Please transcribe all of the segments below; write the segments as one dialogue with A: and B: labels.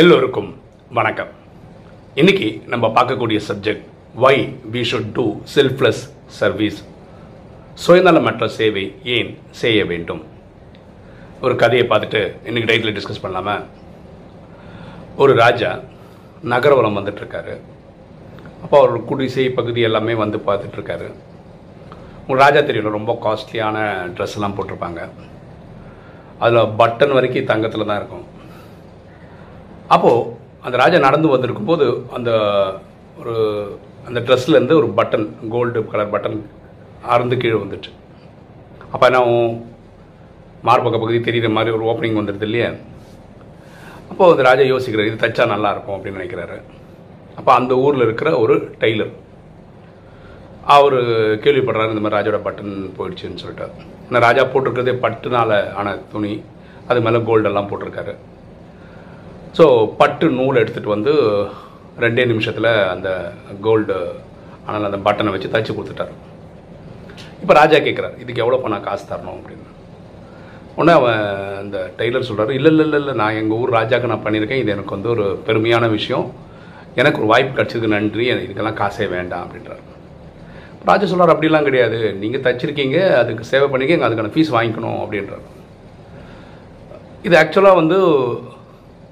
A: எல்லோருக்கும் வணக்கம். இன்னைக்கு நம்ம பார்க்கக்கூடிய subject why we should do selfless service சுயநலமற்ற சேவை ஏன் செய்ய வேண்டும்? ஒரு கதையை பார்த்துட்டு இன்னைக்கு டைட்டில் டிஸ்கஸ் பண்ணலாமா? ஒரு ராஜா நகரவலம் வந்துட்டுருக்காரு. அப்போ அவர் குடிசை பகுதி எல்லாமே வந்து பார்த்துட்ருக்காரு உங்கள் ராஜா தெரியல ரொம்ப காஸ்ட்லியான ட்ரெஸ்லாம் போட்டிருப்பாங்க. அதில் பட்டன் வரைக்கும் தங்கத்தில் தான் இருக்கும். அப்போது அந்த ராஜா நடந்து வந்திருக்கும் போது அந்த ஒரு அந்த ட்ரெஸ்லேருந்து ஒரு பட்டன் கோல்டு கலர் பட்டன் அறுந்து கீழே வந்துட்டு அப்போ என்ன மார்பக்க பகுதி தெரிகிற மாதிரி ஒரு ஓப்பனிங் வந்துடுது இல்லையா? அப்போது அந்த ராஜா யோசிக்கிறார் இது தைச்சா நல்லா இருக்கும் அப்படின்னு நினைக்கிறாரு. அப்போ அந்த ஊரில் இருக்கிற ஒரு டெய்லர் அவர் கேள்விப்படுறாரு இந்த மாதிரி ராஜாவோட பட்டன் போயிடுச்சுன்னு சொல்லிட்டு இந்த ராஜா போட்டிருக்கிறதே பட்டுனால ஆன துணி அது மேலே கோல்டெல்லாம் போட்டிருக்காரு. ஸோ பட்டு நூல் எடுத்துகிட்டு வந்து ரெண்டே நிமிஷத்தில் அந்த கோல்டு ஆனால் அந்த பட்டனை வச்சு தச்சு கொடுத்துட்டாரு. இப்போ ராஜா கேட்குறாரு இதுக்கு எவ்வளோ பணம் காசு தரணும்? அப்படின்னு. உடனே அவன் அந்த டெய்லர் சொல்கிறாரு இல்லை இல்லை இல்லை இல்லை நான் எங்கள் ஊர் ராஜாவுக்கு நான் பண்ணியிருக்கேன். இது எனக்கு வந்து ஒரு பெருமையான விஷயம். எனக்கு ஒரு வாய்ப்பு கிடச்சதுக்கு நன்றி. இதுக்கெல்லாம் காசே வேண்டாம் அப்படின்றாரு. ராஜா சொல்கிறார் அப்படிலாம் கிடையாது. நீங்கள் தச்சிருக்கீங்க அதுக்கு சேவை பண்ணிக்கங்க அதுக்கான ஃபீஸ் வாங்கிக்கணும் அப்படின்றார். இது ஆக்சுவலாக வந்து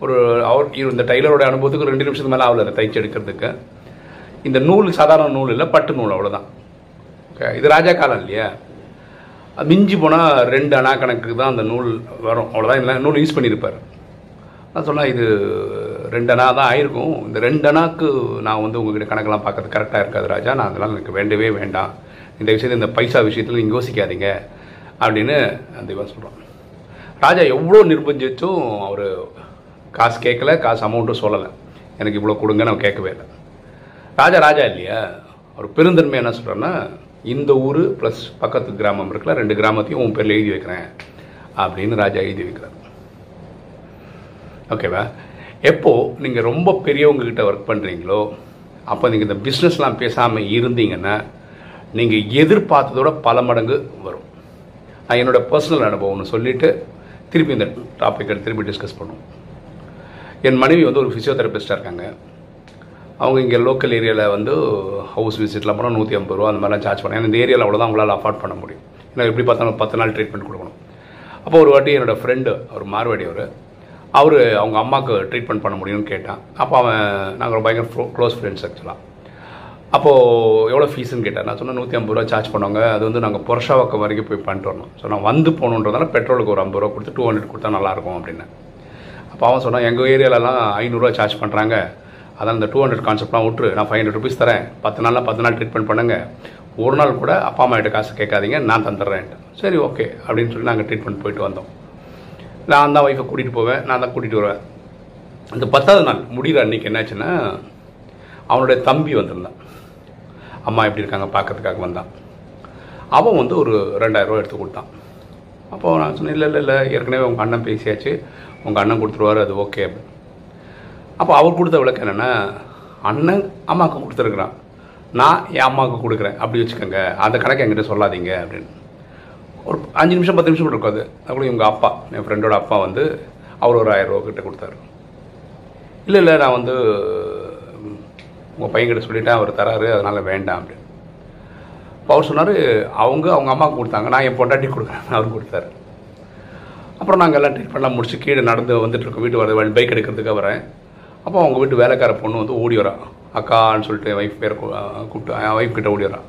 A: ஒரு அவர் இந்த டைலரோட அனுபவத்துக்கு ரெண்டு நிமிஷத்துக்கு மேலே ஆகல அதை தைச்சு எடுக்கிறதுக்கு. இந்த நூல் சாதாரண நூல் இல்லை பட்டு நூல் அவ்வளோதான் ஓகே இது ராஜா காலம் இல்லையா? மிஞ்சி போனால் ரெண்டு அணா கணக்குக்கு தான் அந்த நூல் வரும். அவ்வளோதான் இல்லை நூல் யூஸ் பண்ணியிருப்பார். நான் சொன்னால் இது ரெண்டு அணா தான் ஆயிருக்கும். இந்த ரெண்டு அணாக்கு நான் வந்து உங்ககிட்ட கணக்கெல்லாம் பார்க்கறது கரெக்டாக இருக்காது ராஜா. நான் அதெல்லாம் எனக்கு வேண்டவே வேண்டாம். இந்த விஷயத்தை இந்த பைசா விஷயத்தில் நீங்கள் யோசிக்காதீங்க. அப்படின்னு அந்த இவன் சொல்கிறான் ராஜா எவ்வளோ நிர்பந்திச்சும் அவர் காசு கேட்கல காசு அமௌண்ட்டும் சொல்லலை. எனக்கு இவ்வளோ கொடுங்கன்னு அவன் கேட்கவே இல்லை. ராஜா ராஜா இல்லையா? அவர் பெருந்தன்மை என்ன சொல்கிறேன்னா இந்த ஊர் ப்ளஸ் பக்கத்து கிராமம் இருக்குல்ல ரெண்டு கிராமத்தையும் உன் பேரில் எழுதி வைக்கிறேன் அப்படின்னு ராஜா எழுதி வைக்கிறார். ஓகேவா எப்போது நீங்கள் ரொம்ப பெரியவங்கக்கிட்ட ஒர்க் பண்ணுறீங்களோ அப்போ நீங்கள் இந்த பிஸ்னஸ்லாம் பேசாமல் இருந்தீங்கன்னா நீங்கள் எதிர்பார்த்ததோட பல மடங்கு வரும். நான் என்னோடய பர்சனல் அனுபவம்னு சொல்லிவிட்டு திருப்பி இந்த டாப்பிக்கை திருப்பி டிஸ்கஸ் பண்ணுவோம். என் மனைவி வந்து ஒரு ஃபிசியோதெரபிஸ்டாக இருக்காங்க. அவங்க இங்கே லோக்கல் ஏரியாவில் வந்து ஹவுஸ் விசிட்லாம் போனால் நூற்றி ஐம்பது ரூபா அந்த மாதிரிலாம் சார்ஜ் பண்ணேன் இந்த ஏரியாவில் அவ்வளோதான் அவங்களால அஃபோர்ட் பண்ண முடியும். ஏன்னா எப்படி பார்த்தாலும் பத்து நாள் ட்ரீட்மெண்ட் கொடுக்கணும். அப்போ ஒரு வாட்டி என்னோடய ஃப்ரெண்டு அவர் மார்வாடி அவர் அவர் அவங்க அம்மாவுக்கு ட்ரீட்மெண்ட் பண்ண முடியும்னு கேட்டான். அப்போ அவன் நாங்கள் பயங்கர க்ளோஸ் ஃப்ரெண்ட்ஸ் ஆக்சுவலாக அப்போது எவ்வளோ ஃபீஸுன்னு கேட்டேன் நான் சொன்னேன் நூற்றி ஐம்பது ரூபா சார்ஜ் பண்ணுவாங்க. அது வந்து நாங்கள் புரஷாவக்கம் வரைக்கும் போய் பண்ணிட்டு வரணும். ஸோ நான் வந்து போகணுன்றதுனால பெட்ரோலுக்கு ஒரு ஐம்பது ரூபா கொடுத்து டூ ஹண்ட்ரட் கொடுத்தா நல்லாயிருக்கும் அப்படின்னு. அப்போ அவன் சொன்னான் எங்கள் ஏரியாலலாம் ஐநூறுரூவா சார்ஜ் பண்ணுறாங்க அதான் இந்த டூ ஹண்ட்ரட் கான்செப்ட்லாம் விட்டுரு. நான் ஃபைவ் ஹண்ட்ரட் ருபீஸ் தரேன். பத்து நாளில் பத்து நாள் ட்ரீட்மெண்ட் பண்ணுங்க. ஒரு நாள் கூட அப்பா அம்மா கிட்ட காசு கேட்காதீங்க. நான் தந்துடுறேன்ட்டு சரி ஓகே அப்படின்னு சொல்லி நாங்கள் ட்ரீட்மெண்ட் போயிட்டு வந்தோம். நான் தான் ஒய்ஃபை கூட்டிகிட்டு போவேன். நான் தான் கூட்டிகிட்டு வருவேன். அந்த பத்தாவது நாள் முடிகிற அன்றைக்கி என்னாச்சுன்னா அவனுடைய தம்பி வந்திருந்தான். அம்மா எப்படி இருக்காங்க பார்க்கறதுக்காக வந்தான். அவன் வந்து ஒரு ரெண்டாயிரரூவா எடுத்து கொடுத்தான். அப்போ நான் சொன்னேன் இல்லை இல்லை இல்லை. ஏற்கனவே உங்கள் அண்ணன் பேசியாச்சு. உங்கள் அண்ணன் கொடுத்துருவாரு அது ஓகே அப்படின்னு. அப்போ அவர் கொடுத்த விளக்கு என்னென்னா அண்ணன் அம்மாவுக்கு கொடுத்துருக்குறான். நான் என் அம்மாவுக்கு கொடுக்குறேன். அப்படி வச்சுக்கோங்க. அந்த கணக்கு என்கிட்ட சொல்லாதீங்க அப்படின்னு. ஒரு அஞ்சு நிமிஷம் பத்து நிமிஷம் இருக்காது. அப்படி இவங்க அப்பா என் ஃப்ரெண்டோட அப்பா வந்து அவர் ஒரு ஆயிரம் ரூபா கிட்ட கொடுத்தாரு. இல்லை இல்லை நான் வந்து உங்கள் பையன்கிட்ட சொல்லிட்டேன் அவர் தராரு அதனால் வேண்டாம் அப்படின்னு. அவர் சொன்னார் அவங்க அவங்க அம்மாவுக்கு கொடுத்தாங்க. நான் என் பொண்டாட்டி கொடுக்குறேன் அவர் கொடுத்தாரு. அப்புறம் நாங்கள் எல்லாம் ட்ரீட்மெண்ட்லாம் முடிச்சு கீழே நடந்து வந்துட்டுருக்கோம் வீட்டு வர பைக் எடுக்கிறதுக்காக வரேன். அப்போ அவங்க வீட்டு வேலைக்கார பொண்ணு வந்து ஓடி வரா அக்கான்னு சொல்லிட்டு வைஃப் பேர் கூப்பிட்டு என் வைஃப் கிட்ட ஓடி வரா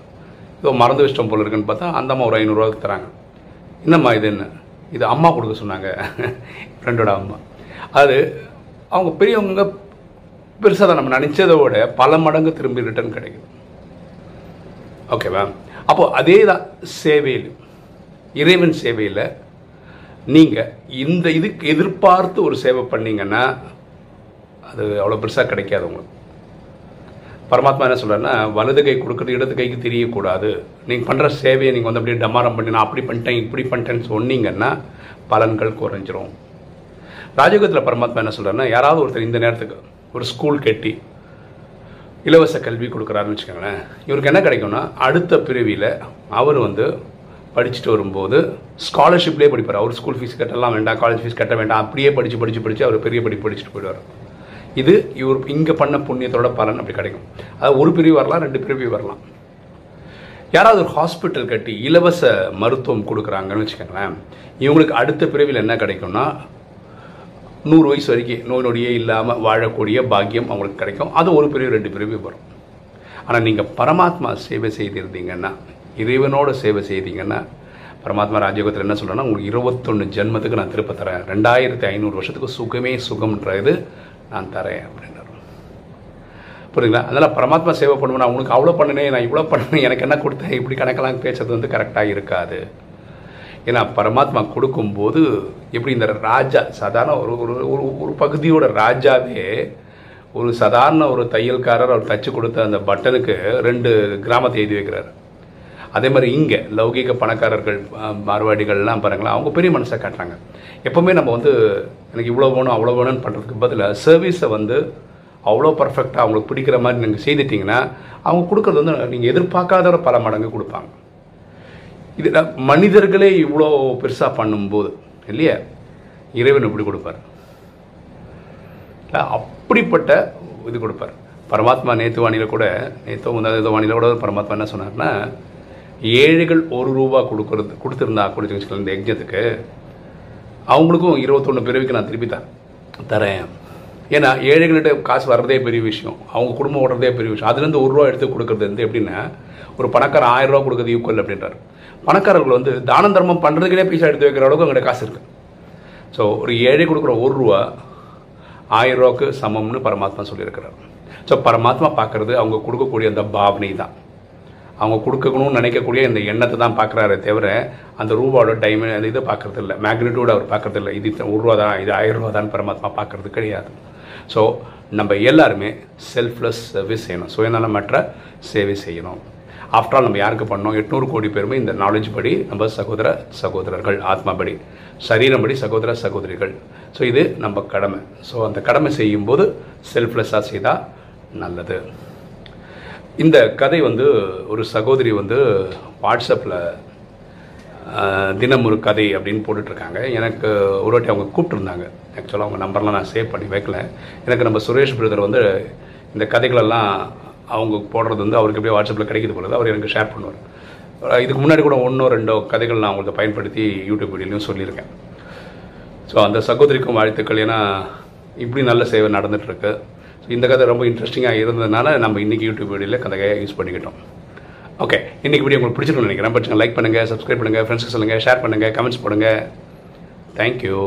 A: ஏதோ மறந்து வச்சிட்டோம் போல இருக்குன்னு பார்த்தா அந்த அம்மா ஒரு ஐநூறுரூவா தராங்க. என்னம்மா இது என்ன? இது அம்மா கொடுக்க சொன்னாங்க. ஃப்ரெண்டோட அம்மா. அது அவங்க பெரியவங்க பெருசாக தான். நம்ம நினச்சதை விட பல மடங்கு திரும்பி ரிட்டர்ன் கிடைக்குது. ஓகேவா அப்போது அதே தான் சேவையில் இறைவன் சேவையில் நீங்கள் இந்த இதுக்கு எதிர்பார்த்து ஒரு சேவை பண்ணீங்கன்னா அது அவ்வளோ பெருசாக கிடைக்காது உங்களுக்கு. பரமாத்மா என்ன சொல்கிறாருன்னா வலது கை கொடுக்குறது இடது கைக்கு தெரியக்கூடாது. நீங்கள் பண்ணுற சேவையை நீங்கள் வந்து அப்படியே டமாரம் பண்ணி நான் அப்படி பண்ணிட்டேன் இப்படி பண்ணிட்டேன்னு சொன்னீங்கன்னா பலன்கள் குறைஞ்சிரும். ராஜயோகத்தில் பரமாத்மா என்ன சொல்கிறாருன்னா யாராவது ஒருத்தர் இந்த நேரத்துக்கு ஒரு ஸ்கூல் கட்டி இலவச கல்வி கொடுக்குறாருன்னு வச்சுக்கோங்களேன் இவருக்கு என்ன கிடைக்கும்னா அடுத்த பிறவியில் அவர் வந்து படிச்சுட்டு வரும்போது ஸ்காலர்ஷிப்லேயே படிப்பார். அவர் ஸ்கூல் ஃபீஸ் கட்டலாம் வேண்டாம் காலேஜ் ஃபீஸ் கட்ட வேண்டாம். அப்படியே படித்து படித்து படித்து அவர் பெரிய படிப்பு படிச்சுட்டு போயிடுவார். இது இவர் இங்கே பண்ண புண்ணியத்தோட பலன் அப்படி கிடைக்கும். அது ஒரு பிரிவு வரலாம் ரெண்டு பிரிவு வரலாம். யாராவது ஒரு ஹாஸ்பிட்டல் கட்டி இலவச மருத்துவம் கொடுக்குறாங்கன்னு வச்சுக்கோங்களேன் இவங்களுக்கு அடுத்த பிரிவில் என்ன கிடைக்கும்னா நூறு வயசு வரைக்கும் நோய் நொடியே இல்லாமல் வாழக்கூடிய பாக்கியம் அவங்களுக்கு கிடைக்கும். அது ஒரு பிரிவு ரெண்டு பிரிவு வரும். ஆனால் நீங்கள் பரமாத்மா சேவை செய்திருந்தீங்கன்னா இறைவனோட சேவை செய்தீங்கன்னா பரமாத்மா ராஜயோகத்தில் என்ன சொல்கிறேன்னா உங்களுக்கு இருபத்தொன்று ஜென்மத்துக்கு நான் திருப்ப தரேன். ரெண்டாயிரத்தி ஐநூறு வருஷத்துக்கு சுகமே சுகம்ன்ற இது நான் தரேன் அப்படின்னாரு. புரியுங்களா அதனால் பரமாத்மா சேவை பண்ணுவேன் நான் உனக்கு அவ்வளோ பண்ணினேன் நான் இவ்வளோ பண்ணினேன் எனக்கு என்ன கொடுத்தேன்? இப்படி கணக்கெல்லாம் பேசுறது வந்து கரெக்டாக இருக்காது. ஏன்னா பரமாத்மா கொடுக்கும்போது எப்படி இந்த ராஜா சாதாரண ஒரு ஒரு ஒரு ஒரு பகுதியோட ராஜாவே ஒரு சாதாரண ஒரு தையல்காரர் அவர் தச்சு கொடுத்த அந்த பட்டனுக்கு ரெண்டு கிராமத்தை எழுதி வைக்கிறார். அதே மாதிரி இங்கே லௌகிக பணக்காரர்கள் அஹ், மார்வாடிகள்லாம் பாருங்களேன் அவங்க பெரிய மனசை காட்டுறாங்க. எப்போவுமே நம்ம வந்து எனக்கு இவ்வளோ வேணும் அவ்வளோ வேணும்னு பண்ணுறதுக்கு பதிலாக சர்வீஸை வந்து அவ்வளோ பர்ஃபெக்டாக அவங்களுக்கு பிடிக்கிற மாதிரி நீங்கள் செய்துட்டிங்கன்னா அவங்க கொடுக்குறது வந்து நீங்கள் எதிர்பார்க்காத பல மடங்கு கொடுப்பாங்க. இது மனிதர்களே இவ்வளோ பெருசாக பண்ணும்போது இல்லையா? இறைவன் இப்படி கொடுப்பார்? அப்படிப்பட்ட இது கொடுப்பார். பரமாத்மா நேத்து வாணியில் கூட நேத்தோ முந்தாத வாணியில் கூட பரமாத்மா என்ன சொன்னார்னா ஏழைகள் ஒரு ரூபா கொடுக்கறது கொடுத்துருந்தா கொடுத்து வச்சுக்கலாம் இந்த யஜ்ஞத்துக்கு அவங்களுக்கும் இருபத்தொன்று பிறவிக்கு நான் திருப்பி தரேன். தரேன். ஏன்னா ஏழைகள்கிட்ட காசு வர்றதே பெரிய விஷயம். அவங்க குடும்பம் ஓடுறதே பெரிய விஷயம். அதுலேருந்து ஒரு ரூபா எடுத்து கொடுக்கறது வந்து எப்படின்னா ஒரு பணக்கார ஆயிரம் ரூபா கொடுக்குறது ஈக்குவல் அப்படின்றார். பணக்காரர்கள் வந்து தான தர்மம் பண்ணுறதுக்கே பைசா எடுத்து வைக்கிற அளவுக்கு அவங்கள்ட்ட காசு இருக்குது ஸோ ஒரு ஏழை கொடுக்குற ஒரு ரூபா ஆயிரம் ரூபாய்க்கு சமம்னு பரமாத்மா சொல்லியிருக்கிறார். ஸோ பரமாத்மா பார்க்கறது அவங்க கொடுக்கக்கூடிய அந்த பாவனை தான் அவங்க கொடுக்கணும்னு நினைக்கக்கூடிய இந்த எண்ணத்தை தான் பார்க்குறாரு தவிர அந்த ரூபாவோட டைமண்ட் அந்த இதை பார்க்கறது இல்லை மேக்னிடியூட் அவர் பார்க்குறதில்ல. இல்லை இது ஒரு ரூபா தான் இது ஆயிரம் ரூபா தான் பரமாத்மா பார்க்குறது கிடையாது. ஸோ நம்ம எல்லாருமே செல்ஃப்லெஸ் சர்வீஸ் செய்யணும். சுயநலமற்ற சேவை செய்யணும். ஆஃப்டர் ஆல் நம்ம யாருக்கு பண்ணோம்? எட்நூறு கோடி பேருமே இந்த நாலேஜ் படி நம்ம சகோதர சகோதரர்கள் ஆத்மா படி. சகோதர சகோதரிகள். ஸோ இது நம்ம கடமை. ஸோ அந்த கடமை செய்யும்போது செல்ஃப்லெஸ்ஸாக செய்தால் நல்லது. இந்த கதை வந்து ஒரு சகோதரி வந்து வாட்ஸ்அப்பில் தினம் ஒரு கதை அப்படின்னு போட்டுட்ருக்காங்க. எனக்கு ஒரு வாட்டி அவங்க கூப்பிட்டுருந்தாங்க ஆக்சுவலாக அவங்க நம்பர்லாம் நான் சேவ் பண்ணி வைக்கல. எனக்கு நம்ம சுரேஷ் பிரதர் வந்து இந்த கதைகளெல்லாம் அவங்க போடுறது வந்து அவருக்கு எப்படியோ வாட்ஸ்அப்பில் கிடைக்குது போகிறது அவர் எனக்கு ஷேர் பண்ணுவார். இதுக்கு முன்னாடி கூட ஒன்றோ ரெண்டோ கதைகள் நான் அவங்களுக்கு பயன்படுத்தி யூடியூப் வீடியோலையும் சொல்லியிருக்கேன். ஸோ அந்த சகோதரிக்கும் வாழ்த்துக்கள். ஏன்னா இப்படி நல்ல சேவை நடந்துகிட்ருக்கு இந்த கதை ரொம்ப இன்ட்ரெஸ்டிங்காக இருந்ததுனால நம்ம இன்றைக்கி யூடியூப் வீடியோவில் கதையை யூஸ் பண்ணிக்கிட்டோம். ஓகே இன்றைக்கி வீடியோ உங்களுக்கு பிடிச்சிருக்கும்னு நினைக்கிறேன். பட் லைக் பண்ணுங்கள் சப்ஸ்கிரைப் பண்ணுங்கள் ஃப்ரெண்ட்ஸ்க்கு சொல்லுங்கள் ஷேர் பண்ணுங்கள் கமெண்ட்ஸ் பண்ணுங்கள் தேங்க்யூ